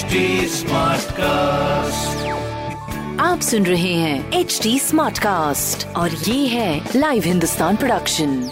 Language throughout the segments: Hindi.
HD कास्ट आप सुन रहे हैं एच डी स्मार्ट कास्ट और ये है लाइव हिंदुस्तान प्रोडक्शन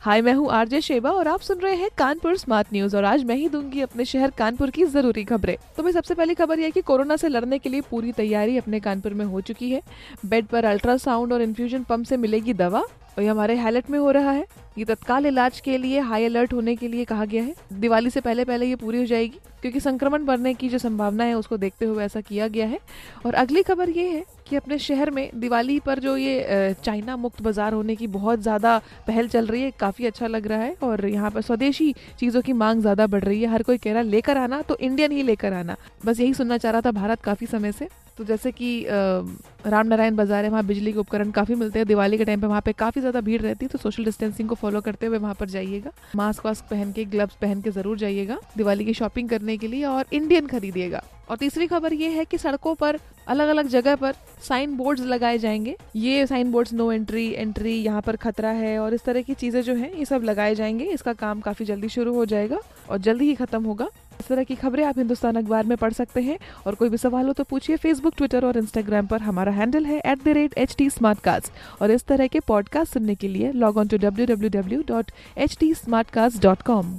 हाय मैं हूँ आरजे शेबा और आप सुन रहे हैं कानपुर स्मार्ट न्यूज़ और आज मैं ही दूँगी अपने शहर कानपुर की ज़रूरी खबरें। तो मैं सबसे पहली खबर यह कि कोरोना से लड़ने के लिए पूरी तैयारी अपने कानपुर में हो चुकी है। बेड पर अल्ट्रासाउंड और इन्फ्यूजन पंप से मिलेगी दवा। और ये हमारे हाईलाइट में हो रहा है। ये तत्काल इलाज के लिए हाई अलर्ट होने के लिए कहा गया है। दिवाली से पहले पहले ये पूरी हो जाएगी, क्योंकि संक्रमण बढ़ने की जो संभावना है, उसको देखते हुए ऐसा किया गया है। और अगली खबर ये है कि अपने शहर में दिवाली पर जो ये चाइना मुक्त बाज़ार होने की बहुत ज़्यादा पहल चल रही है, काफ़ी अच्छा लग रहा है। और यहाँ पर स्वदेशी चीज़ों की मांग ज़्यादा बढ़ रही है। हर कोई कह रहा लेकर आना तो इंडियन ही लेकर आना। बस यही सुनना चाह रहा था भारत काफ़ी समय से। तो जैसे कि राम नारायण बाज़ार है, वहाँ बिजली के उपकरण काफ़ी मिलते हैं। दिवाली के टाइम पे वहाँ पे काफ़ी ज़्यादा भीड़ रहती है तो सोशल डिस्टेंसिंग को फॉलो करते हुए वहाँ पर जाइएगा। मास्क वास्क पहन के ग्लव्स पहन के ज़रूर जाइएगा, दिवाली की शॉपिंग करने के लिए और इंडियन खरीदिएगा। और तीसरी खबर ये है कि सड़कों पर अलग अलग जगह पर साइन बोर्ड्स लगाए जाएँगे। ये sign boards no entry entry यहाँ पर खतरा है और इस तरह की चीज़ें जो हैं, ये सब लगाए जाएँगे। इसका काम काफ़ी जल्दी शुरू हो जाएगा और जल्दी ही खत्म होगा। तरह की खबरें आप हिंदुस्तान अखबार में पढ़ सकते हैं। और कोई भी सवाल हो तो पूछिए फेसबुक ट्विटर और इंस्टाग्राम पर। हमारा हैंडल है at the rate H T smart cast और इस तरह के पॉडकास्ट सुनने के लिए log on to W W W dot H T smart cast dot com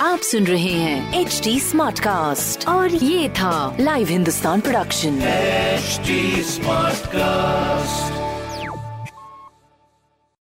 आप सुन रहे हैं एच टी स्मार्ट कास्ट और ये था live Hindustan production HD Smartcast.